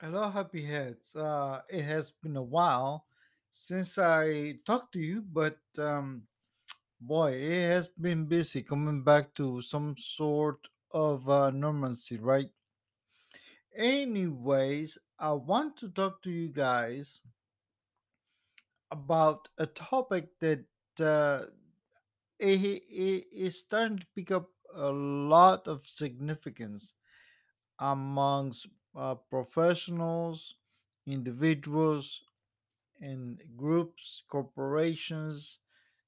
Hello, happy heads. Uh, it has been a while since I talked to you, but um, boy, it has been busy coming back to some sort of uh, normalcy, right? Anyways, I want to talk to you guys about a topic that uh, it, it is starting to pick up a lot of significance amongst uh, professionals, individuals, and groups, corporations,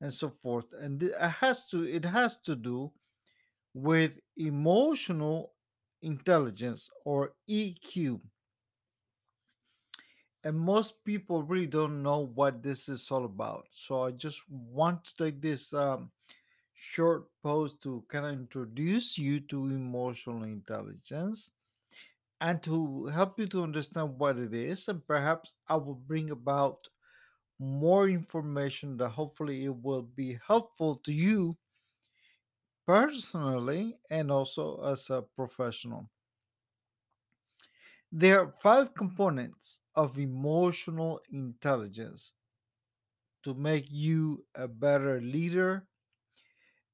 and so forth. And it has to it has to do with emotional intelligence or EQ. And most people really don't know what this is all about. So I just want to take this um, short post to kind of introduce you to emotional intelligence and to help you to understand what it is. And perhaps I will bring about more information that hopefully it will be helpful to you personally and also as a professional. There are five components of emotional intelligence to make you a better leader,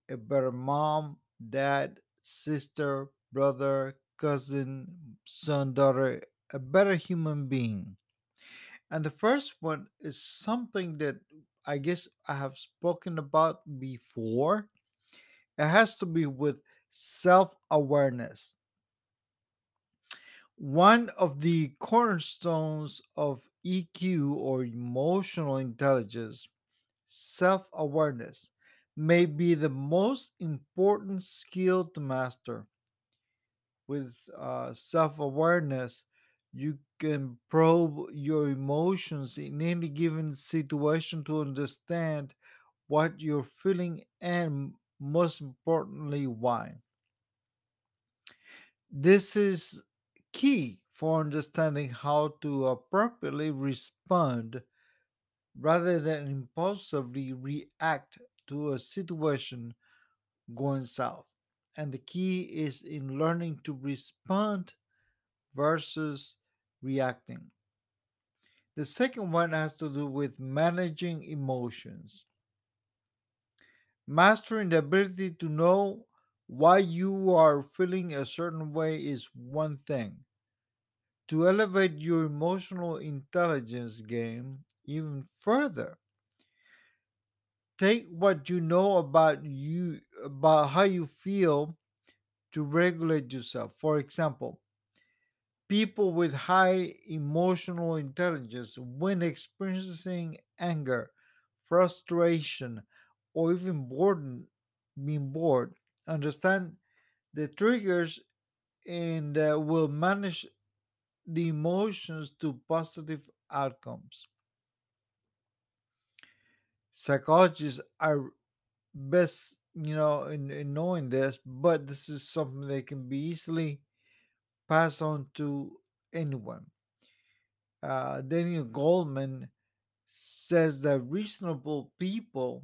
a better mom, dad, sister, brother, cousin, son, daughter, a better human being. And the first one is something that I guess I have spoken about before It has to be with self awareness. One of the cornerstones of EQ or emotional intelligence, self awareness, may be the most important skill to master. With uh, self awareness, you can probe your emotions in any given situation to understand what you're feeling and, most importantly, why. This is key for understanding how to appropriately respond rather than impulsively react to a situation going south. And the key is in learning to respond versus reacting. The second one has to do with managing emotions. Mastering the ability to know why you are feeling a certain way is one thing to elevate your emotional intelligence game even further. Take what you know about you about how you feel to regulate yourself. For example, people with high emotional intelligence when experiencing anger, frustration, or even boredom, being bored, understand the triggers and uh, will manage the emotions to positive outcomes. Psychologists are best you know in, in knowing this but this is something that can be easily passed on to anyone. Uh, daniel goleman says that reasonable people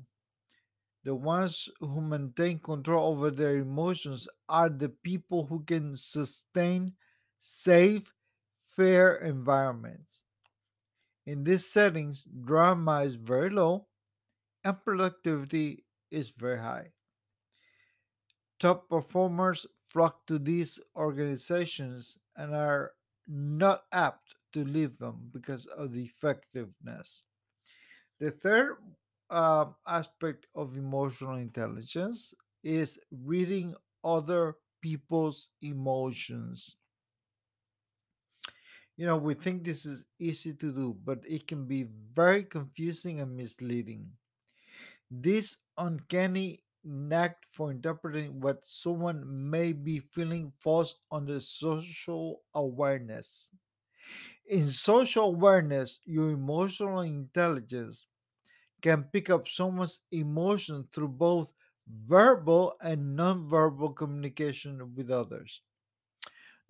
the ones who maintain control over their emotions are the people who can sustain safe fair environments. In these settings drama is very low and productivity is very high Top performers flock to these organizations and are not apt to leave them because of the effectiveness. The third um, aspect of emotional intelligence is reading other people's emotions. You know, we think this is easy to do, but it can be very confusing and misleading. This uncanny knack for interpreting what someone may be feeling falls under social awareness. In social awareness, your emotional intelligence can pick up someone's emotion through both verbal and nonverbal communication with others.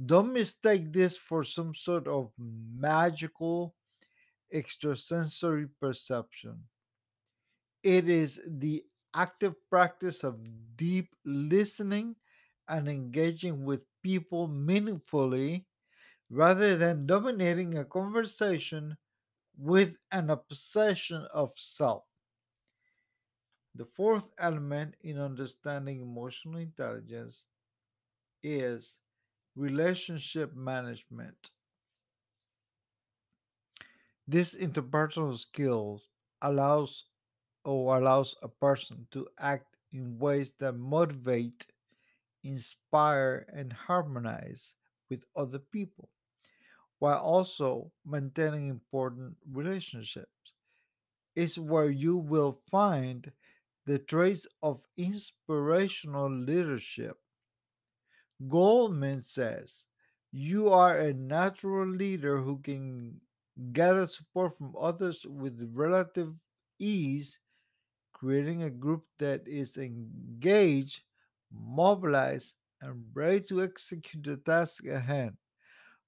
Don't mistake this for some sort of magical extrasensory perception. It is the active practice of deep listening and engaging with people meaningfully rather than dominating a conversation with an obsession of self. The fourth element in understanding emotional intelligence is relationship management. This interpersonal skills allows or allows a person to act in ways that motivate, inspire, and harmonize with other people while also maintaining important relationships. Is where you will find the traits of inspirational leadership. Goleman says you are a natural leader who can gather support from others with relative ease, creating a group that is engaged, mobilized, and ready to execute the task at hand.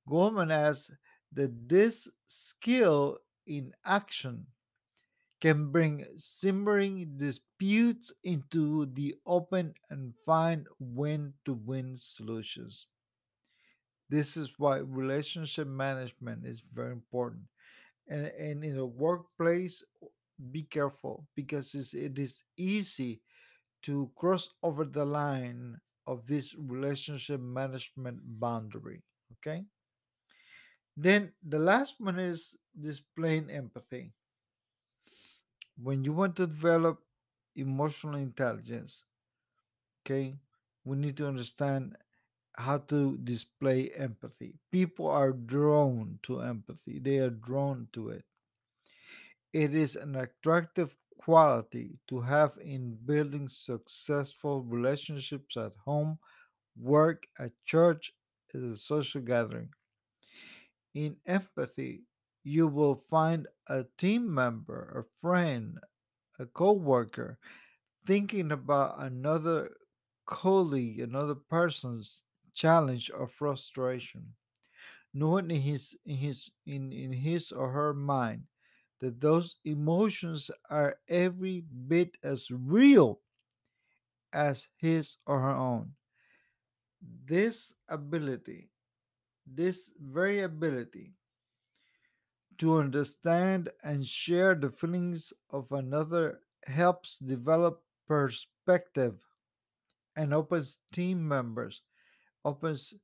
Goleman adds that this skill in action can bring simmering disputes into the open and find win to win solutions. This is why relationship management is very important. And, and in a workplace, be careful because it's, easy to cross over the line of this relationship management boundary. Okay. Then the last one is displaying empathy. When you want to develop emotional intelligence, okay, we need to understand how to display empathy. People are drawn to empathy, they are drawn to it. It is an attractive quality to have in building successful relationships at home, work, at church, at a social gathering. In empathy, you will find a team member, a friend, a coworker thinking about another colleague, another person's challenge or frustration, knowing in his in his in, in his or her mind that those emotions are every bit as real as his or her own. This ability, this very ability to understand and share the feelings of another helps develop perspective and opens team members, opens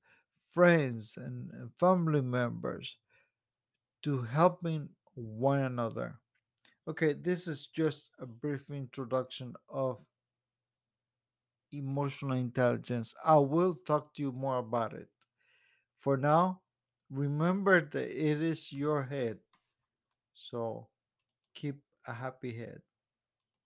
friends and family members to helping one another. Okay, this is just a brief introduction of emotional intelligence. I will talk to you more about it. For now, remember that it is your head, so keep a happy head.